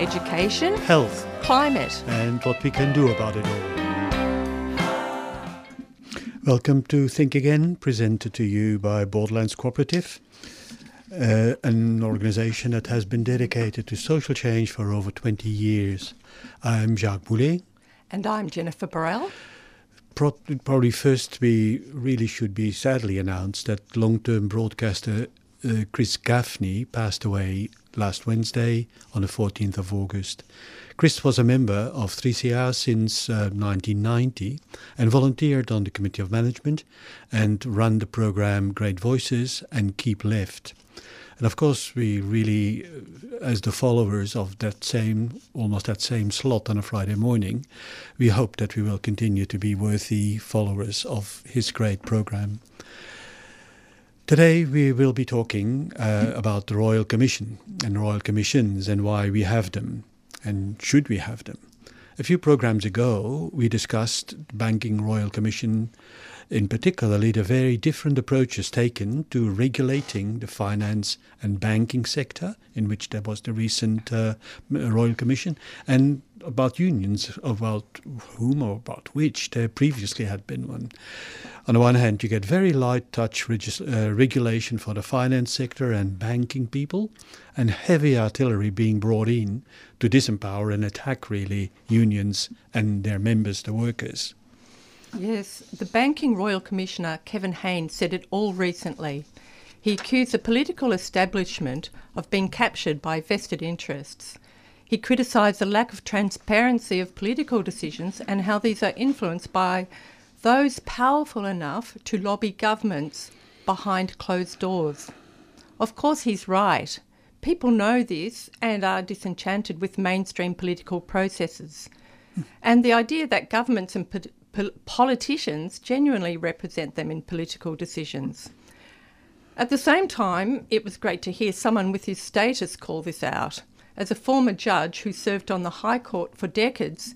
education, health, climate. and what we can do about it all. Welcome to Think Again, presented to you by Borderlands Cooperative, uh, an organization that has been dedicated to social change for over 20 years. I'm Jacques Boulet. And I'm Jennifer Burrell. Probably first, we really should be sadly announced that long-term broadcaster uh, Chris Gaffney passed away last Wednesday on the 14th of August. Chris was a member of 3CR since uh, 1990 and volunteered on the Committee of Management and ran the program Great Voices and Keep Left. And of course, we really, uh, as the followers of that same, almost that same slot on a Friday morning, we hope that we will continue to be worthy followers of his great program. Today, we will be talking uh, about the Royal Commission and Royal Commissions and why we have them and should we have them. A few programs ago, we discussed Banking Royal Commission, in particularly the very different approaches taken to regulating the finance and banking sector, in which there was the recent uh, Royal Commission, and about unions, about whom or about which there previously had been one. On the one hand, you get very light touch regis- uh, regulation for the finance sector and banking people, and heavy artillery being brought in to disempower and attack really unions and their members, the workers. Yes, the Banking Royal Commissioner Kevin Haynes said it all recently. He accused the political establishment of being captured by vested interests. He criticised the lack of transparency of political decisions and how these are influenced by those powerful enough to lobby governments behind closed doors. Of course, he's right. People know this and are disenchanted with mainstream political processes. And the idea that governments and po- po- politicians genuinely represent them in political decisions. At the same time, it was great to hear someone with his status call this out. As a former judge who served on the High Court for decades,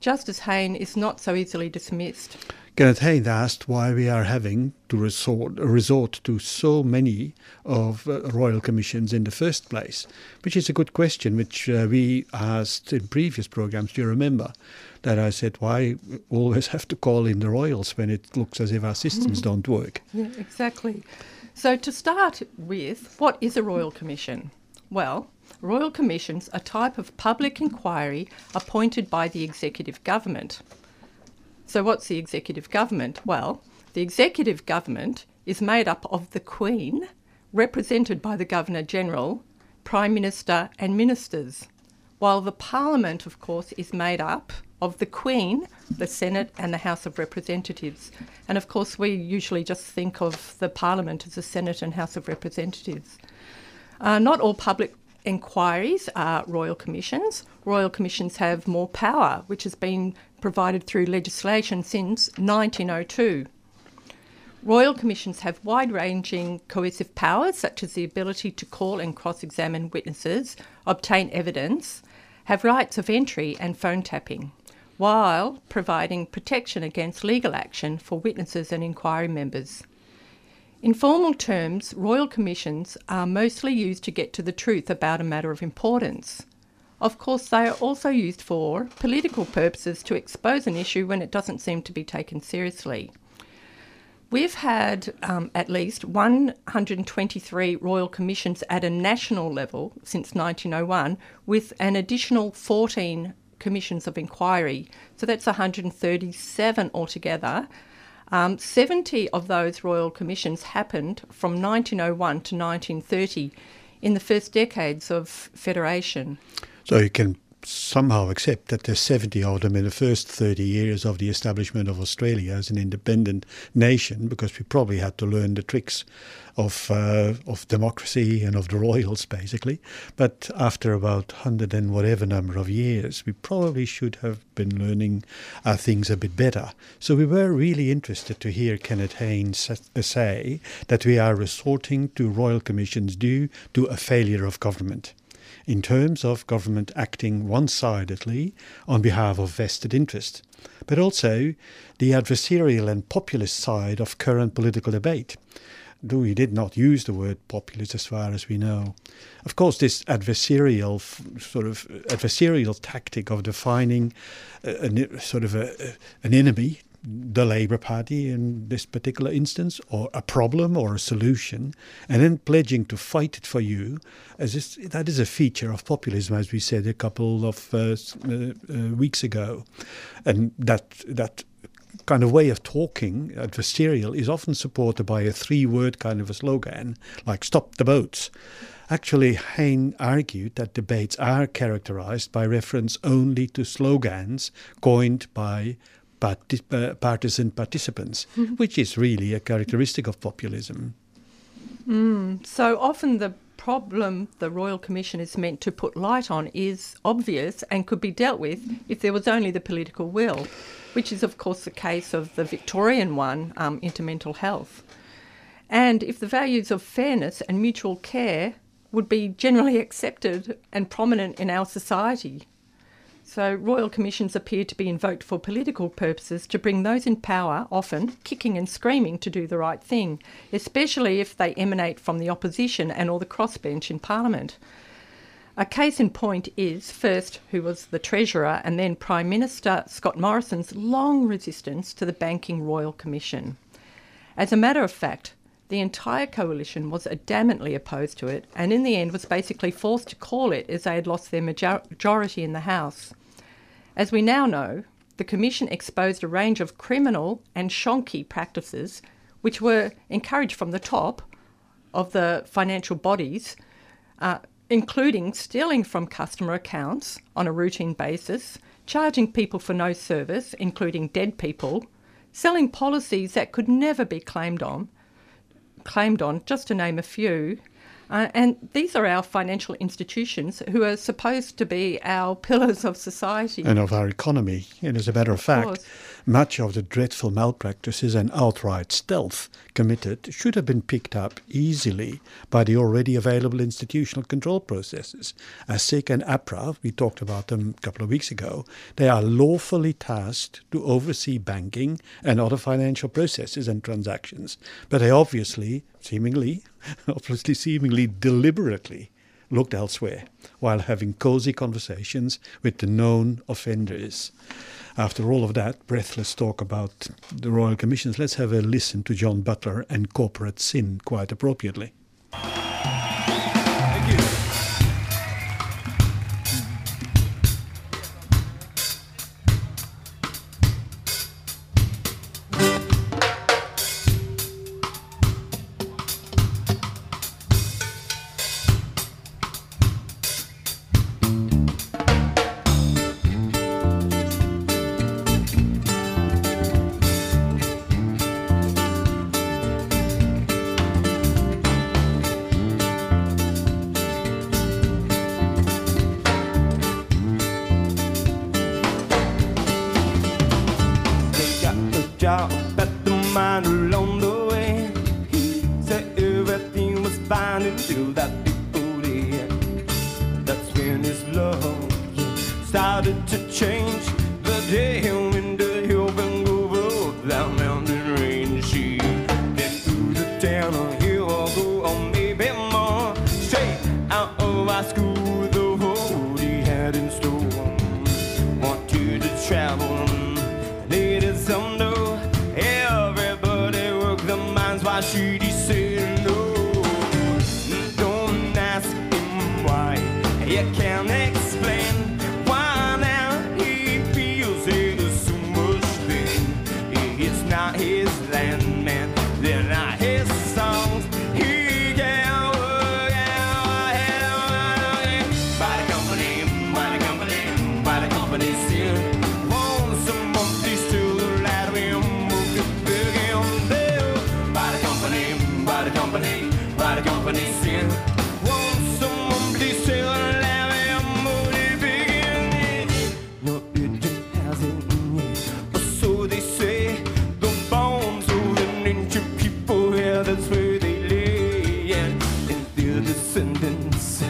Justice Hayne is not so easily dismissed. Kenneth Haynes asked why we are having to resort, resort to so many of uh, royal commissions in the first place, which is a good question, which uh, we asked in previous programs. Do you remember that I said why always have to call in the royals when it looks as if our systems don't work? Yeah, exactly. So, to start with, what is a royal commission? Well, royal commissions are a type of public inquiry appointed by the executive government. So, what's the executive government? Well, the executive government is made up of the Queen, represented by the Governor General, Prime Minister, and ministers, while the Parliament, of course, is made up of the Queen, the Senate, and the House of Representatives. And of course, we usually just think of the Parliament as the Senate and House of Representatives. Uh, not all public inquiries are royal commissions. Royal commissions have more power, which has been provided through legislation since 1902. Royal commissions have wide ranging coercive powers, such as the ability to call and cross examine witnesses, obtain evidence, have rights of entry and phone tapping, while providing protection against legal action for witnesses and inquiry members. In formal terms, royal commissions are mostly used to get to the truth about a matter of importance. Of course, they are also used for political purposes to expose an issue when it doesn't seem to be taken seriously. We've had um, at least 123 royal commissions at a national level since 1901, with an additional 14 commissions of inquiry. So that's 137 altogether. Um, 70 of those royal commissions happened from 1901 to 1930 in the first decades of federation. So you can somehow accept that there's 70 of them in the first 30 years of the establishment of Australia as an independent nation, because we probably had to learn the tricks of uh, of democracy and of the royals, basically. But after about hundred and whatever number of years, we probably should have been learning uh, things a bit better. So we were really interested to hear Kenneth Haynes say that we are resorting to royal commissions due to a failure of government in terms of government acting one sidedly on behalf of vested interest, but also the adversarial and populist side of current political debate. Though he did not use the word populist as far as we know. Of course, this adversarial sort of adversarial tactic of defining a, a sort of a, an enemy the Labour Party in this particular instance, or a problem or a solution, and then pledging to fight it for you, as is, that is a feature of populism, as we said a couple of uh, uh, uh, weeks ago, and that that kind of way of talking, adversarial, is often supported by a three-word kind of a slogan, like "Stop the boats." Actually, Hayne argued that debates are characterized by reference only to slogans coined by parti- partisan participants, mm-hmm. which is really a characteristic of populism. Mm, so often the problem the Royal Commission is meant to put light on is obvious and could be dealt with if there was only the political will, which is, of course, the case of the Victorian one um, into mental health. And if the values of fairness and mutual care would be generally accepted and prominent in our society. So, royal commissions appear to be invoked for political purposes to bring those in power, often kicking and screaming, to do the right thing, especially if they emanate from the opposition and or the crossbench in Parliament. A case in point is, first, who was the Treasurer, and then Prime Minister Scott Morrison's long resistance to the Banking Royal Commission. As a matter of fact, the entire coalition was adamantly opposed to it, and in the end was basically forced to call it as they had lost their majority in the House. As we now know, the Commission exposed a range of criminal and shonky practices which were encouraged from the top of the financial bodies, uh, including stealing from customer accounts on a routine basis, charging people for no service, including dead people, selling policies that could never be claimed on, claimed on, just to name a few, uh, and these are our financial institutions who are supposed to be our pillars of society. And of our economy. And as a matter of, of fact, course. Much of the dreadful malpractices and outright stealth committed should have been picked up easily by the already available institutional control processes. ASIC and APRA, we talked about them a couple of weeks ago, they are lawfully tasked to oversee banking and other financial processes and transactions. But they obviously, seemingly, obviously seemingly deliberately looked elsewhere while having cozy conversations with the known offenders. After all of that breathless talk about the Royal Commissions, let's have a listen to John Butler and corporate sin quite appropriately. know. Everybody work the minds while she happening to people here, that's where they lay. And, their descendants,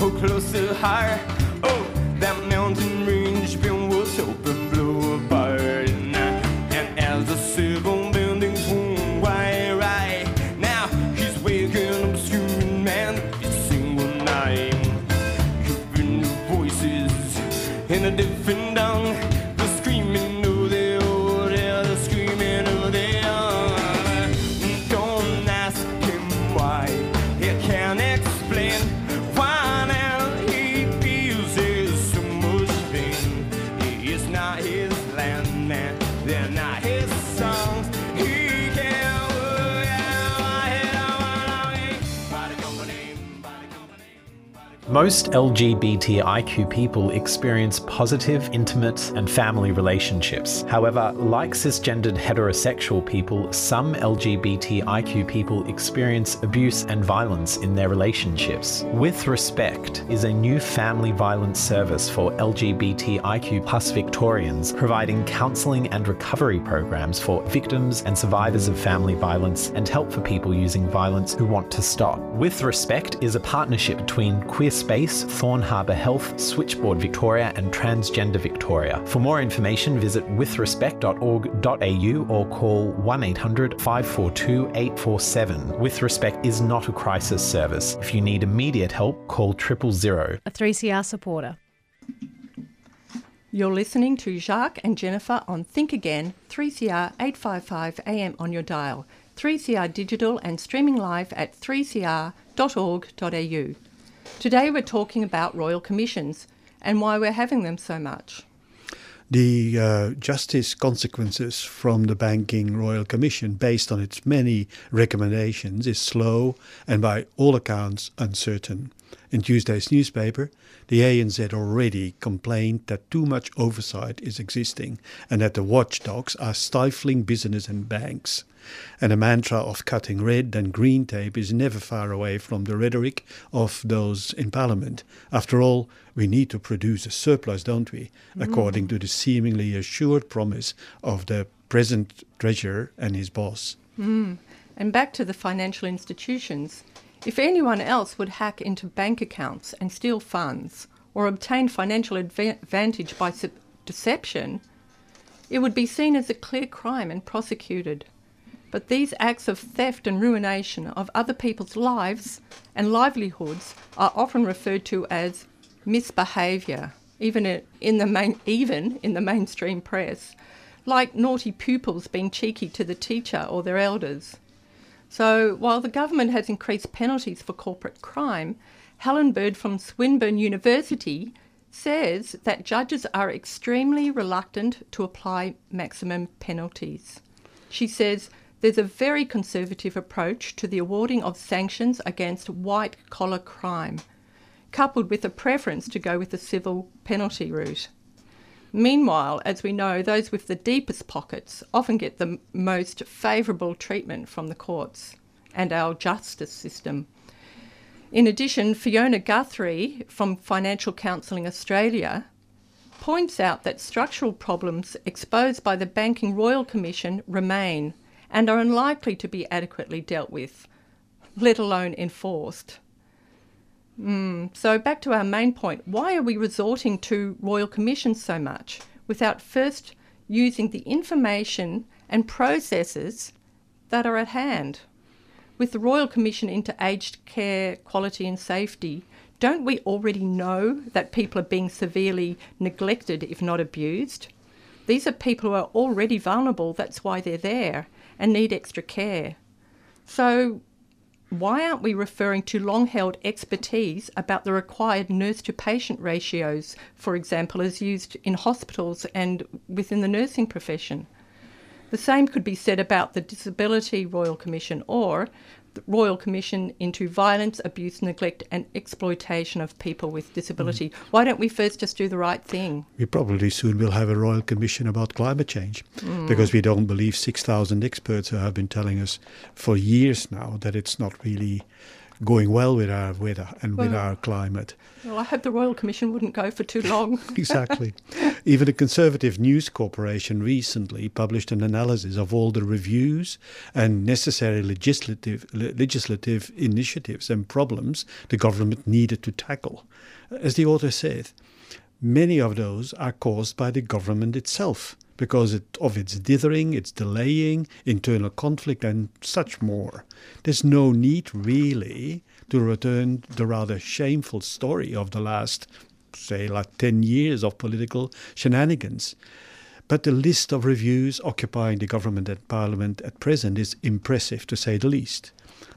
oh, close to higher. Most LGBTIQ people experience positive, intimate, and family relationships. However, like cisgendered heterosexual people, some LGBTIQ people experience abuse and violence in their relationships. With Respect is a new family violence service for LGBTIQ plus Victorians, providing counselling and recovery programs for victims and survivors of family violence and help for people using violence who want to stop. With Respect is a partnership between Queer Space, Thorn Harbour Health, Switchboard Victoria, and Transgender Victoria. For more information, visit withrespect.org.au or call 1 800 542 847. With Respect is not a crisis service. If you need immediate help, call triple zero. A 3CR supporter. You're listening to Jacques and Jennifer on Think Again, 3CR 855 AM on your dial, 3CR digital and streaming live at 3cr.org.au. Today we're talking about royal commissions and why we're having them so much. The uh, justice consequences from the Banking Royal Commission, based on its many recommendations, is slow and by all accounts uncertain. In Tuesday's newspaper, the ANZ already complained that too much oversight is existing and that the watchdogs are stifling business and banks. And the mantra of cutting red and green tape is never far away from the rhetoric of those in Parliament. After all, we need to produce a surplus, don't we? According to the seemingly assured promise of the present Treasurer and his boss. Mm. And back to the financial institutions. If anyone else would hack into bank accounts and steal funds or obtain financial advantage by deception, it would be seen as a clear crime and prosecuted. But these acts of theft and ruination of other people's lives and livelihoods are often referred to as misbehaviour, even in the main, even in the mainstream press, like naughty pupils being cheeky to the teacher or their elders. So, while the government has increased penalties for corporate crime, Helen Bird from Swinburne University says that judges are extremely reluctant to apply maximum penalties. She says there's a very conservative approach to the awarding of sanctions against white collar crime, coupled with a preference to go with the civil penalty route. Meanwhile, as we know, those with the deepest pockets often get the most favourable treatment from the courts and our justice system. In addition, Fiona Guthrie from Financial Counselling Australia points out that structural problems exposed by the Banking Royal Commission remain and are unlikely to be adequately dealt with, let alone enforced. Mm, so, back to our main point why are we resorting to royal commissions so much without first using the information and processes that are at hand? With the Royal Commission into Aged Care Quality and Safety, don't we already know that people are being severely neglected, if not abused? These are people who are already vulnerable, that's why they're there, and need extra care. So, why aren't we referring to long held expertise about the required nurse to patient ratios, for example, as used in hospitals and within the nursing profession? The same could be said about the Disability Royal Commission or Royal Commission into Violence, Abuse, Neglect and Exploitation of People with Disability. Mm. Why don't we first just do the right thing? We probably soon will have a royal commission about climate change mm. because we don't believe 6,000 experts who have been telling us for years now that it's not really going well with our weather and with our climate. Well, I hope the Royal Commission wouldn't go for too long. exactly. Even the Conservative News Corporation recently published an analysis of all the reviews and necessary legislative legislative initiatives and problems the government needed to tackle. As the author said, many of those are caused by the government itself because it, of its dithering, its delaying, internal conflict, and such more. There's no need really to return the rather shameful story of the last, say, like 10 years of political shenanigans. But the list of reviews occupying the government and parliament at present is impressive, to say the least.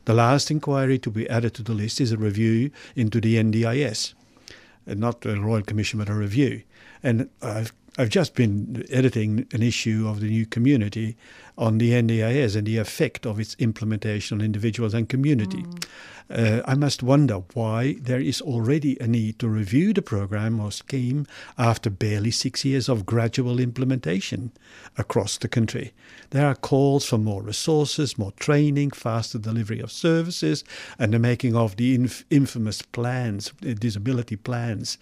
The last inquiry to be added to the list is a review into the NDIS not a royal commission, but a review. And I've I've just been editing an issue of the new community on the NDIS and the effect of its implementation on individuals and community. Uh, I must wonder why there is already a need to review the program or scheme after barely six years of gradual implementation across the country. There are calls for more resources, more training, faster delivery of services, and the making of the inf- infamous plans, disability plans,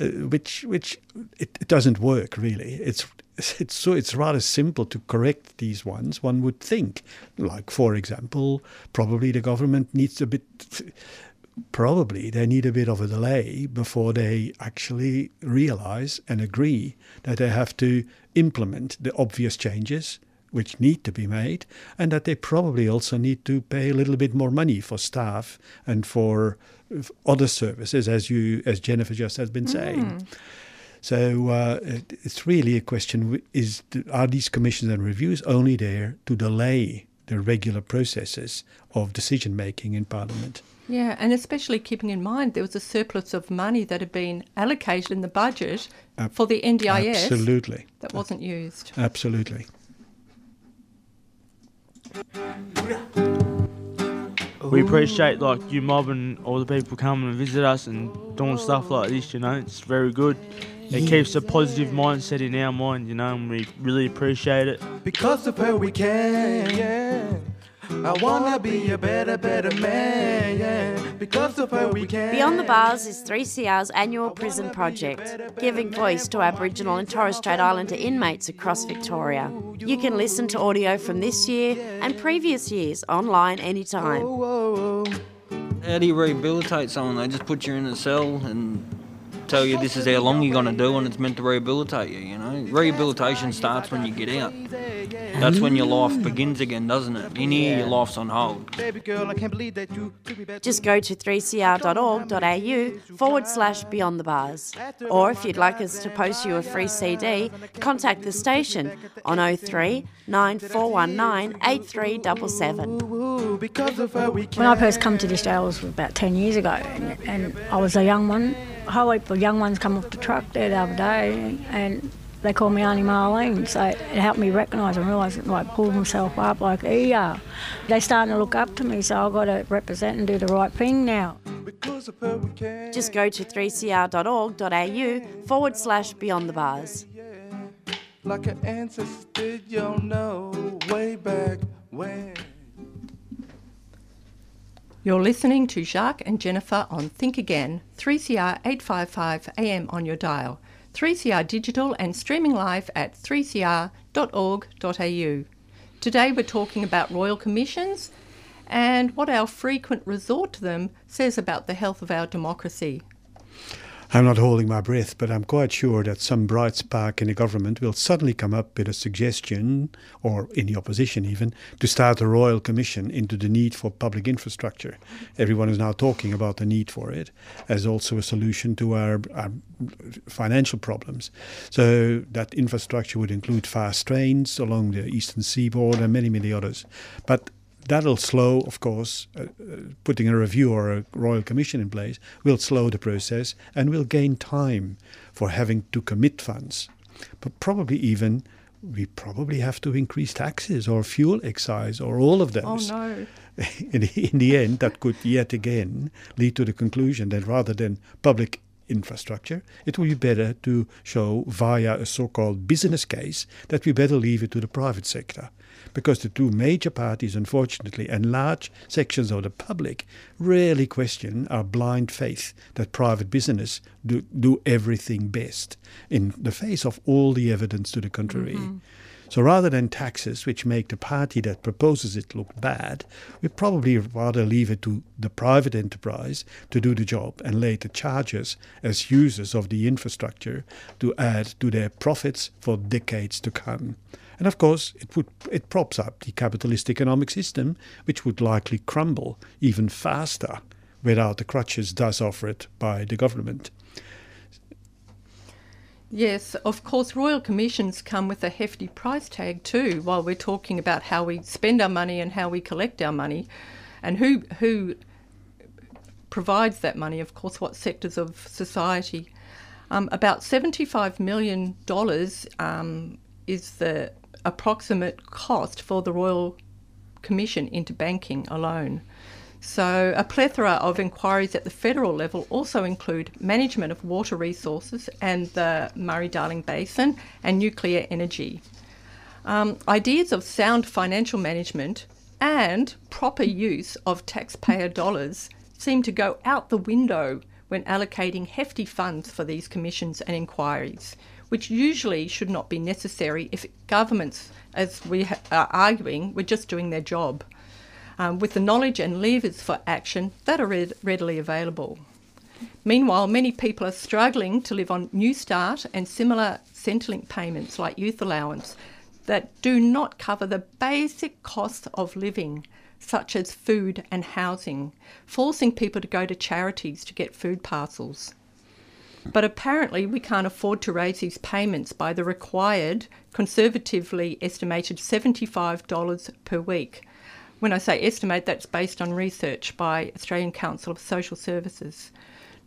uh, which which it, it doesn't work really. It's it's so it's rather simple to correct these ones. One would think, like for example, probably the government needs a bit. Probably they need a bit of a delay before they actually realize and agree that they have to implement the obvious changes which need to be made, and that they probably also need to pay a little bit more money for staff and for other services, as you as Jennifer just has been saying. Mm. So uh, it, it's really a question: is th- are these commissions and reviews only there to delay the regular processes of decision making in Parliament? Yeah, and especially keeping in mind there was a surplus of money that had been allocated in the budget Ab- for the NDIS Absolutely, that wasn't used. absolutely. We appreciate like you mob and all the people coming and visit us and doing stuff like this. You know, it's very good. It keeps a positive mindset in our mind. You know, and we really appreciate it. Because of her we can, yeah. I wanna be a better, better man, yeah. Because of her we can. Beyond the Bars is 3CR's annual prison project, giving voice to Aboriginal and Torres Strait Islander inmates across Victoria. You can listen to audio from this year and previous years online anytime. Oh, oh, oh. How do you rehabilitate someone? They just put you in a cell and tell you this is how long you're going to do and it's meant to rehabilitate you, you know? Rehabilitation starts when you get out. That's when your life begins again, doesn't it? In here, your life's on hold. baby girl, I can't believe that you took me back. Just go to 3cr.org.au forward slash beyond the bars. Or if you'd like us to post you a free CD, contact the station on 03 9419 8377. Ooh, because of her we can. When I first come to this jail was about 10 years ago, and, and I was a young one. A whole heap of young ones come off the truck there the other day, and they call me Auntie Marlene, so it helped me recognise and realise, like, pull myself up like, yeah. They're starting to look up to me, so I've got to represent and do the right thing now. Because of her we can. Just go to 3cr.org.au forward slash beyond the bars. Like an ancestor did, you know, way back when. You're listening to Jacques and Jennifer on Think Again, 3CR 855 AM on your dial, 3CR digital and streaming live at 3cr.org.au. Today we're talking about royal commissions and what our frequent resort to them says about the health of our democracy. I'm not holding my breath, but I'm quite sure that some bright spark in the government will suddenly come up with a suggestion, or in the opposition even, to start a royal commission into the need for public infrastructure. Everyone is now talking about the need for it as also a solution to our, our financial problems. So that infrastructure would include fast trains along the eastern seaboard and many, many others. But That'll slow, of course, uh, uh, putting a review or a royal commission in place will slow the process and will gain time for having to commit funds. But probably even we probably have to increase taxes or fuel excise or all of those. Oh those. no. in, the, in the end, that could yet again lead to the conclusion that rather than public infrastructure, it would be better to show via a so called business case that we better leave it to the private sector. Because the two major parties, unfortunately, and large sections of the public rarely question our blind faith that private business do, do everything best in the face of all the evidence to the contrary. Mm-hmm. So rather than taxes which make the party that proposes it look bad, we probably rather leave it to the private enterprise to do the job and later charge us as users of the infrastructure to add to their profits for decades to come. And of course, it would it props up the capitalist economic system, which would likely crumble even faster without the crutches thus offered by the government. Yes, of course, royal commissions come with a hefty price tag too. While we're talking about how we spend our money and how we collect our money, and who who provides that money, of course, what sectors of society. Um, about seventy-five million dollars um, is the approximate cost for the royal commission into banking alone. So, a plethora of inquiries at the federal level also include management of water resources and the Murray Darling Basin and nuclear energy. Um, ideas of sound financial management and proper use of taxpayer dollars seem to go out the window when allocating hefty funds for these commissions and inquiries, which usually should not be necessary if governments, as we are arguing, were just doing their job um, with the knowledge and levers for action that are read- readily available. Meanwhile, many people are struggling to live on New Start and similar Centrelink payments like youth allowance that do not cover the basic costs of living, such as food and housing, forcing people to go to charities to get food parcels. But apparently, we can't afford to raise these payments by the required, conservatively estimated $75 per week. When I say estimate, that's based on research by Australian Council of Social Services.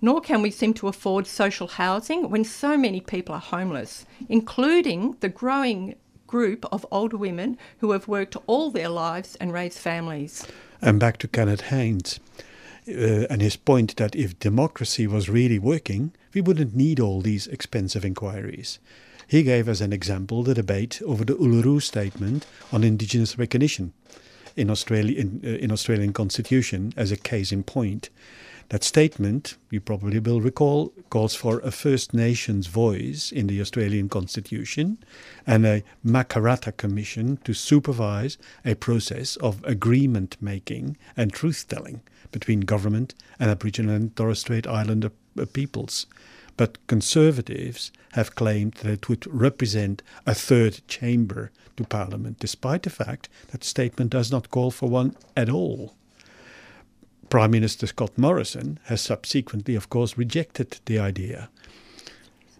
Nor can we seem to afford social housing when so many people are homeless, including the growing group of older women who have worked all their lives and raised families. And back to Kenneth Haynes uh, and his point that if democracy was really working, we wouldn't need all these expensive inquiries. He gave as an example the debate over the Uluru Statement on Indigenous recognition in, Australia, in, uh, in Australian Constitution as a case in point. That statement, you probably will recall, calls for a First Nations voice in the Australian Constitution and a Makarrata Commission to supervise a process of agreement making and truth telling between government and Aboriginal and Torres Strait Islander peoples. But conservatives have claimed that it would represent a third chamber to Parliament, despite the fact that the statement does not call for one at all. Prime Minister Scott Morrison has subsequently, of course, rejected the idea.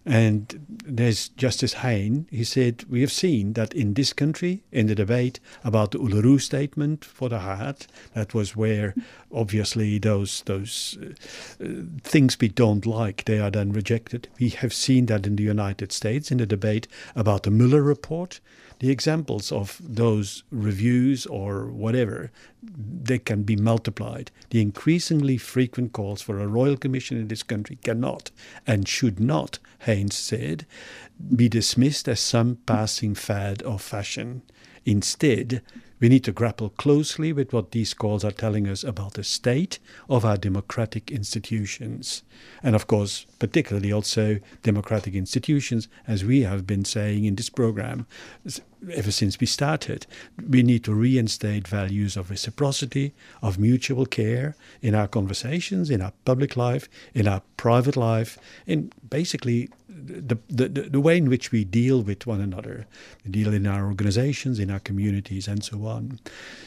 And there's Justice Hayne. He said, We have seen that in this country, in the debate about the Uluru Statement for the heart, that was where obviously those, those uh, things we don't like, they are then rejected. We have seen that in the United States in the debate about the Mueller report the examples of those reviews or whatever they can be multiplied. The increasingly frequent calls for a royal commission in this country cannot and should not haynes said be dismissed as some passing fad or fashion. Instead we need to grapple closely with what these calls are telling us about the state of our democratic institutions. And of course, particularly also democratic institutions, as we have been saying in this program ever since we started. We need to reinstate values of reciprocity, of mutual care in our conversations, in our public life, in our private life, in basically the, the, the way in which we deal with one another, we deal in our organizations, in our communities, and so on.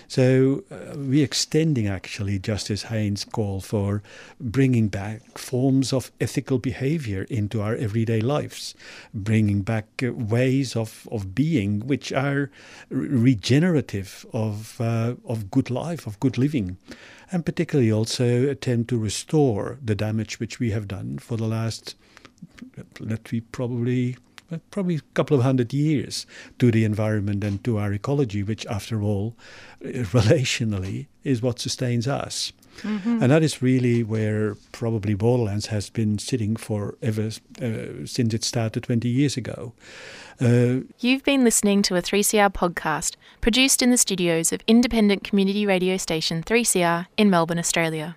So uh, we're extending actually Justice Haynes' call for bringing back forms of ethical behavior into our everyday lives, bringing back uh, ways of, of being which are regenerative of, uh, of good life, of good living and particularly also attempt to restore the damage which we have done for the last let we probably probably a couple of hundred years to the environment and to our ecology, which, after all, relationally, is what sustains us. And that is really where probably Borderlands has been sitting for ever uh, since it started 20 years ago. Uh, You've been listening to a 3CR podcast produced in the studios of independent community radio station 3CR in Melbourne, Australia.